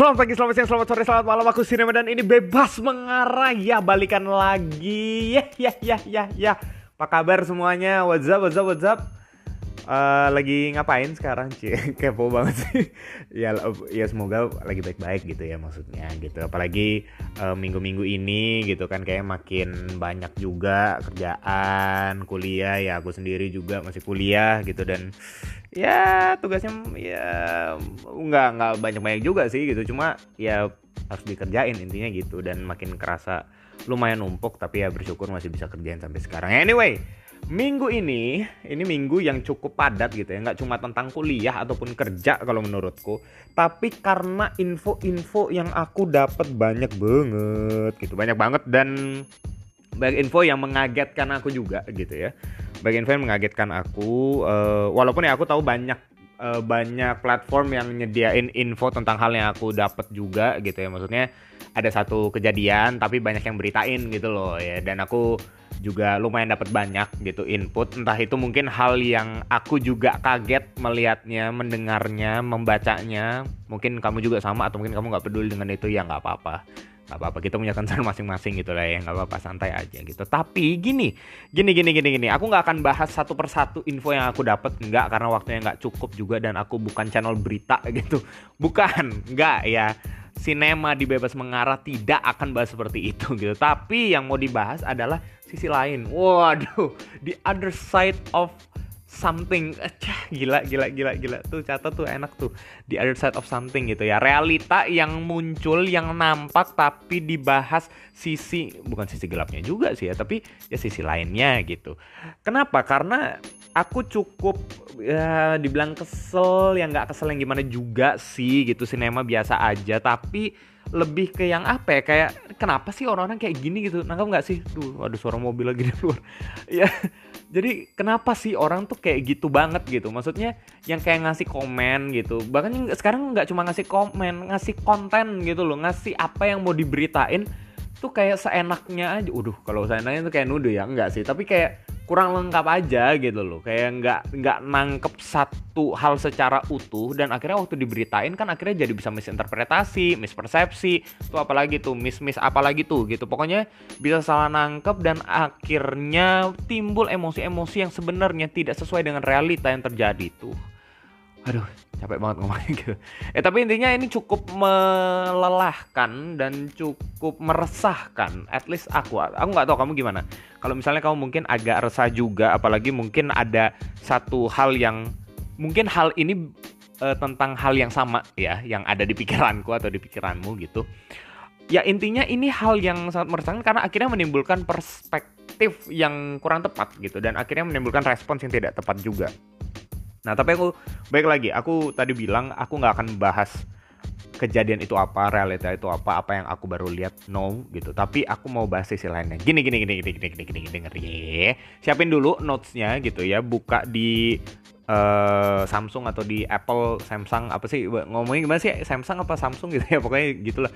Selamat pagi, selamat siang, selamat sore, selamat malam. Aku Sinema dan ini bebas mengarah. Ya, balikan lagi. Ya, ya, ya, ya, ya. Apa kabar semuanya? What's up, what's up, what's up? Eh, lagi ngapain sekarang, Cie? Kepo banget sih. ya, ya semoga lagi baik-baik gitu ya maksudnya gitu. Apalagi eh, minggu-minggu ini gitu kan kayak makin banyak juga kerjaan, kuliah ya aku sendiri juga masih kuliah gitu dan ya tugasnya ya nggak nggak banyak banyak juga sih gitu cuma ya harus dikerjain intinya gitu dan makin kerasa lumayan numpuk tapi ya bersyukur masih bisa kerjain sampai sekarang anyway minggu ini ini minggu yang cukup padat gitu ya. Nggak cuma tentang kuliah ataupun kerja kalau menurutku. Tapi karena info-info yang aku dapat banyak banget gitu. Banyak banget dan banyak info yang mengagetkan aku juga gitu ya. Bagian fan mengagetkan aku uh, walaupun ya aku tahu banyak uh, banyak platform yang nyediain info tentang hal yang aku dapat juga gitu ya. Maksudnya ada satu kejadian tapi banyak yang beritain gitu loh ya. Dan aku juga lumayan dapat banyak gitu input. Entah itu mungkin hal yang aku juga kaget melihatnya mendengarnya membacanya. Mungkin kamu juga sama atau mungkin kamu nggak peduli dengan itu ya nggak apa-apa. Nggak apa-apa kita punya concern masing-masing gitu lah ya. Nggak apa-apa santai aja gitu. Tapi gini gini gini gini gini. Aku nggak akan bahas satu persatu info yang aku dapat nggak karena waktunya nggak cukup juga dan aku bukan channel berita gitu. Bukan nggak ya. Sinema di bebas mengarah tidak akan bahas seperti itu gitu. Tapi yang mau dibahas adalah sisi lain. Waduh the other side of something. Cah, gila gila gila gila. Tuh catat tuh enak tuh. The other side of something gitu ya. Realita yang muncul yang nampak tapi dibahas sisi bukan sisi gelapnya juga sih ya tapi ya sisi lainnya gitu. Kenapa? Karena aku cukup ya dibilang kesel yang nggak kesel yang gimana juga sih gitu. Sinema biasa aja tapi lebih ke yang apa ya kayak kenapa sih orang-orang kayak gini gitu? Nangkap nggak sih? Tuh ada suara mobil lagi di luar. Ya jadi kenapa sih orang tuh kayak gitu banget gitu? Maksudnya yang kayak ngasih komen gitu. Bahkan sekarang nggak cuma ngasih komen ngasih konten gitu loh. Ngasih apa yang mau diberitain tuh kayak seenaknya aja. Udah kalau seenaknya tuh kayak nuduh ya? Enggak sih, tapi kayak kurang lengkap aja gitu loh. Kayak nggak nggak nangkep satu hal secara utuh dan akhirnya waktu diberitain kan akhirnya jadi bisa misinterpretasi mispersepsi tuh apalagi tuh mis mis apalagi tuh gitu. Pokoknya bisa salah nangkep dan akhirnya timbul emosi-emosi yang sebenarnya tidak sesuai dengan realita yang terjadi tuh. Aduh capek banget ngomongnya gitu. Eh tapi intinya ini cukup melelahkan dan cukup meresahkan. At least aku, aku nggak tahu kamu gimana. Kalau misalnya kamu mungkin agak resah juga, apalagi mungkin ada satu hal yang mungkin hal ini uh, tentang hal yang sama ya, yang ada di pikiranku atau di pikiranmu gitu. Ya intinya ini hal yang sangat meresahkan karena akhirnya menimbulkan perspektif yang kurang tepat gitu dan akhirnya menimbulkan respons yang tidak tepat juga. Nah, tapi aku baik lagi, aku tadi bilang aku nggak akan bahas kejadian itu apa, realita itu apa, apa yang aku baru lihat, no gitu. Tapi aku mau bahas sisi lainnya. Gini gini gini gini gini gini gini, gini denger ya. Siapin dulu notesnya gitu ya, buka di uh, Samsung atau di Apple, Samsung apa sih? Ngomongin gimana sih? Samsung apa Samsung gitu ya? Pokoknya gitulah.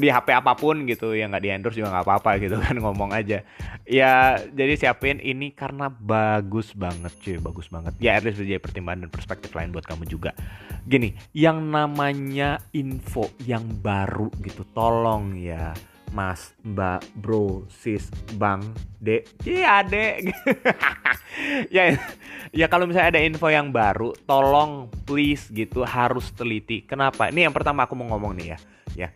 Di HP apa pun gitu yang nggak di endorse juga nggak apa-apa gitu kan ngomong aja. Ya jadi siapin ini karena bagus banget cuy bagus banget. Ya at least jadi pertimbangan dan perspektif lain buat kamu juga. Gini yang namanya info yang baru gitu tolong ya mas, mbak, bro, sis, bang, dek, iya adek. ya, ya kalau misalnya ada info yang baru, tolong please gitu harus teliti. Kenapa? Ini yang pertama aku mau ngomong nih ya, ya.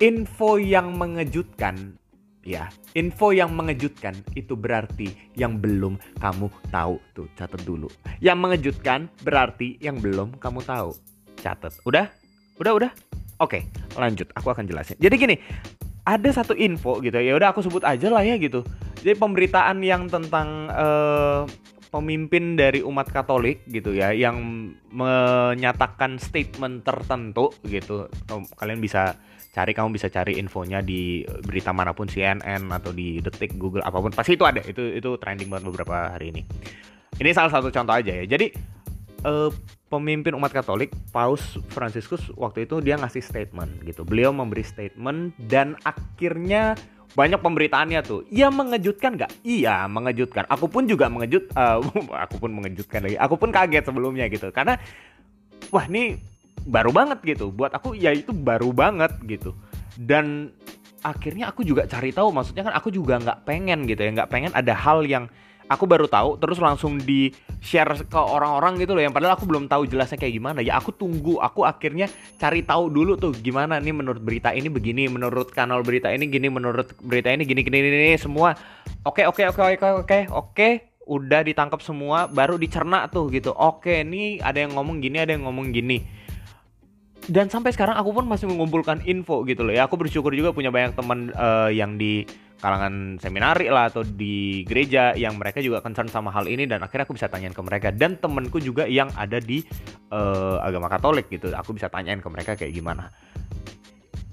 Info yang mengejutkan, ya. Info yang mengejutkan itu berarti yang belum kamu tahu. Tuh, catat dulu. Yang mengejutkan berarti yang belum kamu tahu. Catat. Udah? Udah, udah? Oke, lanjut. Aku akan jelasin. Jadi gini, ada satu info gitu ya udah aku sebut aja lah ya gitu. Jadi pemberitaan yang tentang uh, pemimpin dari umat Katolik gitu ya yang menyatakan statement tertentu gitu. Kalian bisa cari kamu bisa cari infonya di berita mana pun CNN atau di detik Google apa pun. Pasti itu ada. Itu itu trending banget beberapa hari ini. Ini salah satu contoh aja ya. Jadi uh, pemimpin umat Katolik Paus Franciscus waktu itu dia ngasih statement gitu. Beliau memberi statement dan akhirnya banyak pemberitaannya tuh. Iya mengejutkan nggak? Iya mengejutkan. Aku pun juga mengejut. Uh, aku pun mengejutkan lagi. Aku pun kaget sebelumnya gitu. Karena wah ini baru banget gitu buat aku ya itu baru banget gitu dan akhirnya aku juga cari tahu maksudnya kan aku juga nggak pengen gitu ya nggak pengen ada hal yang aku baru tahu terus langsung di share ke orang-orang gitu loh yang padahal aku belum tahu jelasnya kayak gimana. Ya aku tunggu aku akhirnya cari tahu dulu tuh gimana nih menurut berita ini begini menurut kanal berita ini gini menurut berita ini gini gini gini, semua. Oke oke oke oke oke oke udah ditangkap semua baru dicerna tuh gitu. Oke nih ada yang ngomong gini ada yang ngomong gini dan sampai sekarang aku pun masih mengumpulkan info gitu loh ya. Aku bersyukur juga punya banyak teman uh, yang di kalangan seminari lah atau di gereja yang mereka juga concern sama hal ini dan akhirnya aku bisa tanyain ke mereka. Dan temenku juga yang ada di uh, agama Katolik gitu. Aku bisa tanyain ke mereka kayak gimana.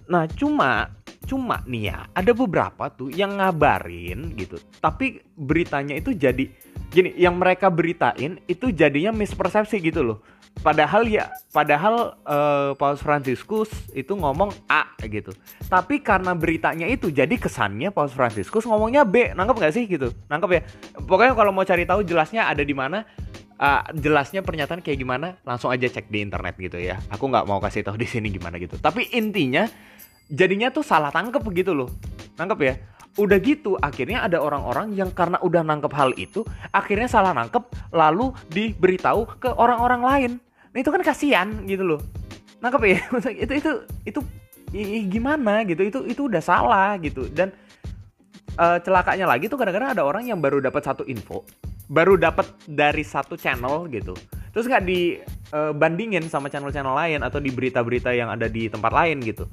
Nah cuma cuma nih ya ada beberapa tuh yang ngabarin gitu. Tapi beritanya itu jadi gini yang mereka beritain itu jadinya mispersepsi gitu loh padahal ya padahal uh, Paus Franciscus itu ngomong A gitu. Tapi karena beritanya itu jadi kesannya Paus Franciscus ngomongnya B. Nangkep nggak sih gitu? Nangkep ya? Pokoknya kalau mau cari tahu jelasnya ada di mana uh, jelasnya pernyataan kayak gimana langsung aja cek di internet gitu ya. Aku nggak mau kasih tahu di sini gimana gitu. Tapi intinya jadinya tuh salah tangkep begitu loh. Nangkep ya udah gitu akhirnya ada orang-orang yang karena udah nangkep hal itu akhirnya salah nangkep lalu diberitahu ke orang-orang lain. Nah itu kan kasihan gitu loh. Nangkep ya? Itu itu itu gimana gitu? Itu itu udah salah gitu. Dan uh, celakanya lagi tuh kadang-kadang ada orang yang baru dapat satu info baru dapat dari satu channel gitu. Terus nggak dibandingin uh, sama channel-channel lain atau di berita-berita yang ada di tempat lain gitu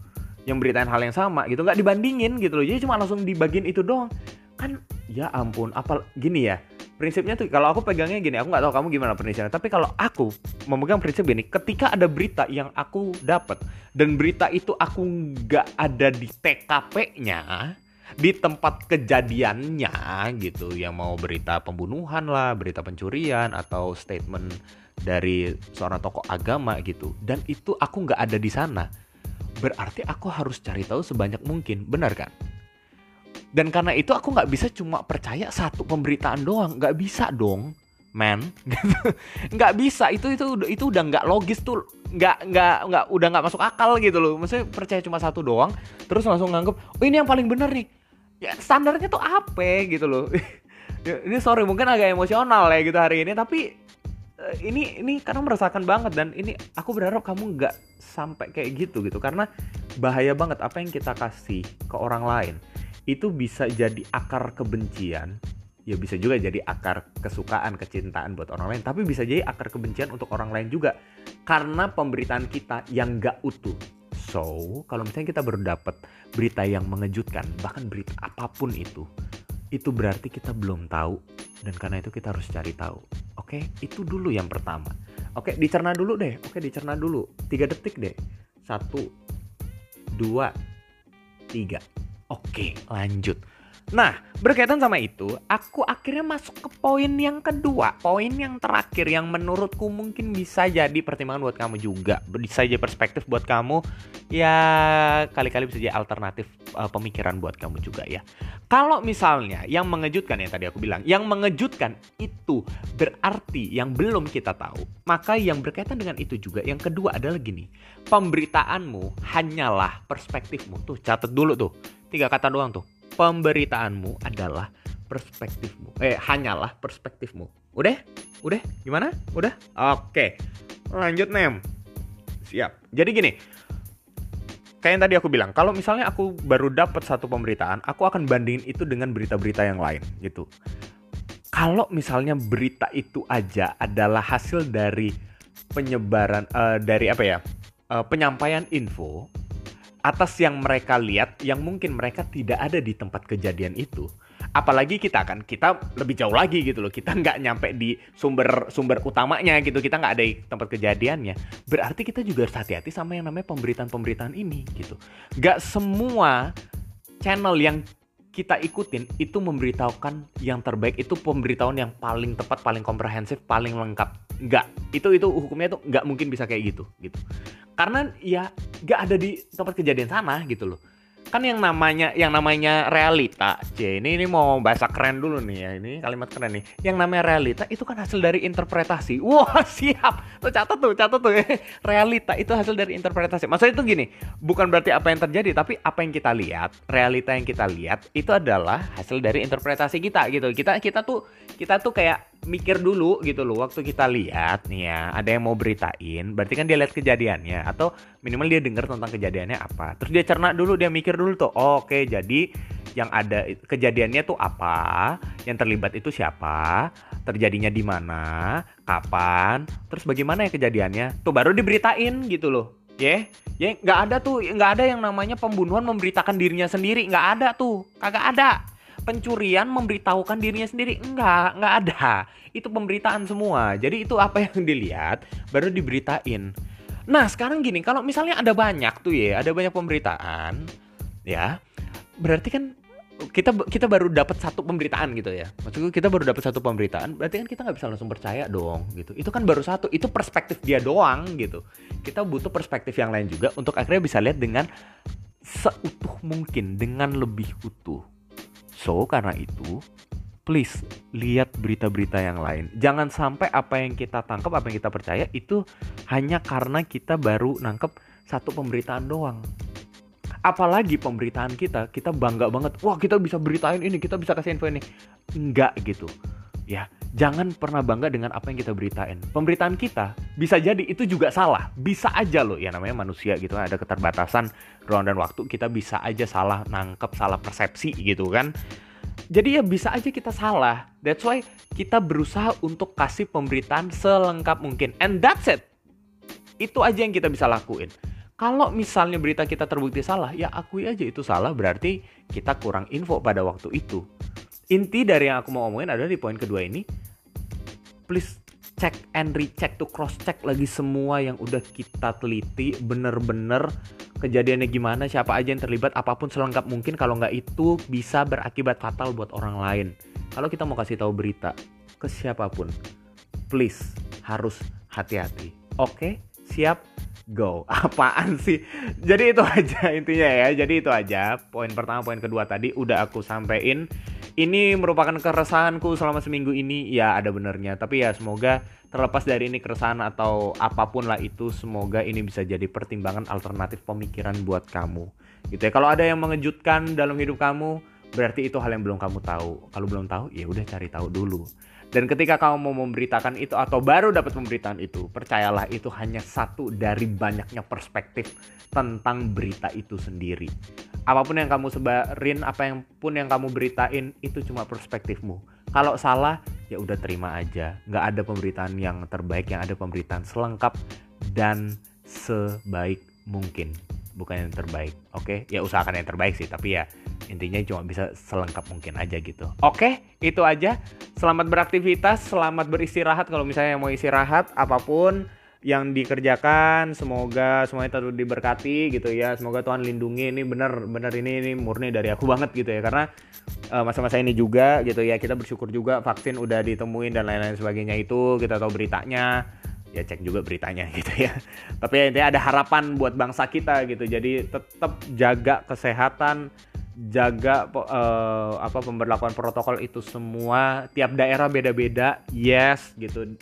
yang beritain hal yang sama gitu nggak dibandingin gitu loh. Jadi cuma langsung dibagiin itu doang. Kan ya ampun apa gini ya prinsipnya tuh kalau aku pegangnya gini aku nggak tahu kamu gimana prinsipnya tapi kalau aku memegang prinsip gini ketika ada berita yang aku dapat dan berita itu aku nggak ada di TKP-nya di tempat kejadiannya gitu yang mau berita pembunuhan lah berita pencurian atau statement dari seorang tokoh agama gitu dan itu aku nggak ada di sana berarti aku harus cari tahu sebanyak mungkin, benar kan? Dan karena itu aku nggak bisa cuma percaya satu pemberitaan doang, nggak bisa dong, man. nggak bisa, itu itu itu udah nggak logis tuh, nggak nggak nggak udah nggak masuk akal gitu loh. Maksudnya percaya cuma satu doang, terus langsung nganggep, oh ini yang paling benar nih. Ya standarnya tuh apa gitu loh. Ya, ini sorry mungkin agak emosional ya gitu hari ini, tapi ini ini karena merasakan banget dan ini aku berharap kamu nggak sampai kayak gitu gitu. Karena bahaya banget apa yang kita kasih ke orang lain itu bisa jadi akar kebencian. Ya bisa juga jadi akar kesukaan kecintaan buat orang lain tapi bisa jadi akar kebencian untuk orang lain juga. Karena pemberitaan kita yang nggak utuh. So kalau misalnya kita baru dapat berita yang mengejutkan bahkan berita apa pun itu itu berarti kita belum tahu. Dan karena itu kita harus cari tahu Oke, itu dulu yang pertama. Oke, dicerna dulu deh. Oke, dicerna dulu. Tiga detik deh. Satu, dua, tiga. Oke, lanjut. Nah, berkaitan sama itu, aku akhirnya masuk ke poin yang kedua. Poin yang terakhir yang menurutku mungkin bisa jadi pertimbangan buat kamu juga. Bisa jadi perspektif buat kamu. Ya, kali-kali bisa jadi alternatif uh, pemikiran buat kamu juga ya. Kalau misalnya yang mengejutkan yang tadi aku bilang, yang mengejutkan itu berarti yang belum kita tahu. Maka yang berkaitan dengan itu juga, yang kedua adalah gini. Pemberitaanmu hanyalah perspektifmu. Tuh, catat dulu tuh. Tiga kata doang tuh pemberitaanmu adalah perspektifmu. Eh, hanyalah perspektifmu. Udah? Udah? Gimana? Udah? Oke. Lanjut, Nem. Siap. Jadi gini. Kayak yang tadi aku bilang, kalau misalnya aku baru dapat satu pemberitaan, aku akan bandingin itu dengan berita-berita yang lain gitu. Kalau misalnya berita itu aja adalah hasil dari penyebaran uh, dari apa ya? Uh, penyampaian info atas yang mereka lihat yang mungkin mereka tidak ada di tempat kejadian itu. Apalagi kita kan kita lebih jauh lagi gitu loh. Kita nggak nyampe di sumber sumber utamanya gitu. Kita nggak ada di tempat kejadiannya. Berarti kita juga harus hati-hati sama yang namanya pemberitaan-pemberitaan ini gitu. Nggak semua channel yang kita ikutin itu memberitahukan yang terbaik. Itu pemberitahuan yang paling tepat paling komprehensif paling lengkap. Nggak. Itu itu hukumnya tuh nggak mungkin bisa kayak gitu gitu. Karena ya nggak ada di tempat kejadian sana gitu loh. Kan yang namanya yang namanya realita c ini ini mau bahasa keren dulu nih ya ini kalimat keren nih. Yang namanya realita itu kan hasil dari interpretasi. Wah siap. Tuh catat tuh catat tuh. Realita itu hasil dari interpretasi. Maksudnya itu gini bukan berarti apa yang terjadi tapi apa yang kita lihat realita yang kita lihat itu adalah hasil dari interpretasi kita gitu. Kita kita tuh kita tuh kayak mikir dulu gitu loh. Waktu kita lihat nih ya ada yang mau beritain berarti kan dia lihat kejadiannya. Atau minimal dia dengar tentang kejadiannya apa. Terus dia cerna dulu dia mikir dulu tuh oh, oke okay, jadi yang ada kejadiannya tuh apa? Yang terlibat itu siapa? Terjadinya di mana? Kapan? Terus bagaimana ya kejadiannya? Tuh baru diberitain gitu loh. Ya yeah? ya yeah, nggak ada tuh nggak ada yang namanya pembunuhan memberitakan dirinya sendiri. Nggak ada tuh kagak ada pencurian memberitahukan dirinya sendiri. Enggak enggak ada. Itu pemberitaan semua. Jadi itu apa yang dilihat baru diberitain. Nah sekarang gini kalau misalnya ada banyak tuh ya ada banyak pemberitaan ya berarti kan kita kita baru dapat satu pemberitaan gitu ya. Maksudku kita baru dapat satu pemberitaan berarti kan kita nggak bisa langsung percaya dong gitu. Itu kan baru satu itu perspektif dia doang gitu. Kita butuh perspektif yang lain juga untuk akhirnya bisa lihat dengan seutuh mungkin dengan lebih utuh So, karena itu, please lihat berita-berita yang lain. Jangan sampai apa yang kita tangkap, apa yang kita percaya itu hanya karena kita baru nangkep satu pemberitaan doang. Apalagi pemberitaan kita, kita bangga banget. Wah, kita bisa beritain ini, kita bisa kasih info ini. Enggak gitu. Ya, jangan pernah bangga dengan apa yang kita beritain. Pemberitaan kita bisa jadi itu juga salah. Bisa aja loh, ya namanya manusia gitu kan. Ada keterbatasan ruang dan waktu. Kita bisa aja salah nangkep, salah persepsi gitu kan. Jadi ya bisa aja kita salah. That's why kita berusaha untuk kasih pemberitaan selengkap mungkin. And that's it. Itu aja yang kita bisa lakuin. Kalau misalnya berita kita terbukti salah, ya akui aja itu salah berarti kita kurang info pada waktu itu. Inti dari yang aku mau ngomongin adalah di poin kedua ini, please check and recheck to cross check lagi semua yang udah kita teliti bener-bener kejadiannya gimana siapa aja yang terlibat apa pun selengkap mungkin kalau nggak itu bisa berakibat fatal buat orang lain kalau kita mau kasih tahu berita ke siapa pun please harus hati-hati oke siap go. Apaan sih? Jadi itu aja intinya ya. Jadi itu aja. Poin pertama, poin kedua tadi udah aku sampein. Ini merupakan keresahanku selama seminggu ini. Ya ada benernya. Tapi ya semoga terlepas dari ini keresahan atau apa pun lah itu, semoga ini bisa jadi pertimbangan alternatif pemikiran buat kamu. Gitu ya. Kalau ada yang mengejutkan dalam hidup kamu, berarti itu hal yang belum kamu tahu. Kalau belum tahu, ya udah cari tahu dulu. Dan ketika kamu mau memberitakan itu atau baru dapat pemberitaan itu, percayalah itu hanya satu dari banyaknya perspektif tentang berita itu sendiri. Apa pun yang kamu sebarin, apa yang pun yang kamu beritain itu cuma perspektifmu. Kalau salah, ya udah terima aja. Nggak ada pemberitaan yang terbaik, yang ada pemberitaan selengkap dan sebaik mungkin bukan yang terbaik oke okay? ya usahakan yang terbaik sih tapi ya intinya cuma bisa selengkap mungkin aja gitu oke okay? itu aja selamat beraktivitas selamat beristirahat kalau misalnya mau istirahat apa pun yang dikerjakan semoga semuanya tetap diberkati gitu ya semoga Tuhan lindungi ini bener bener ini ini murni dari aku banget gitu ya karena eh, masa-masa uh, ini juga gitu ya kita bersyukur juga vaksin udah ditemuin dan lain-lain sebagainya itu kita tahu beritanya ya cek juga beritanya gitu ya. Tapi intinya ada harapan buat bangsa kita gitu. Jadi tetap jaga kesehatan, jaga uh, apa pemberlakuan protokol itu semua. Tiap daerah beda-beda, yes gitu.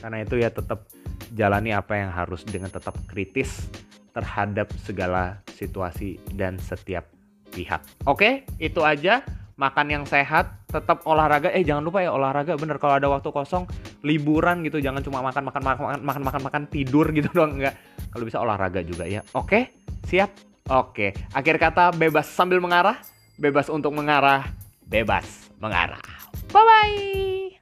Karena itu ya tetap jalani apa yang harus dengan tetap kritis terhadap segala situasi dan setiap pihak. Oke, itu aja makan yang sehat, tetap olahraga. Eh jangan lupa ya olahraga bener kalau ada waktu kosong liburan gitu jangan cuma makan makan makan makan makan makan tidur gitu doang enggak. Kalau bisa olahraga juga ya. Oke? Siap? Oke. Akhir kata bebas sambil mengarah, bebas untuk mengarah, bebas mengarah. Bye bye.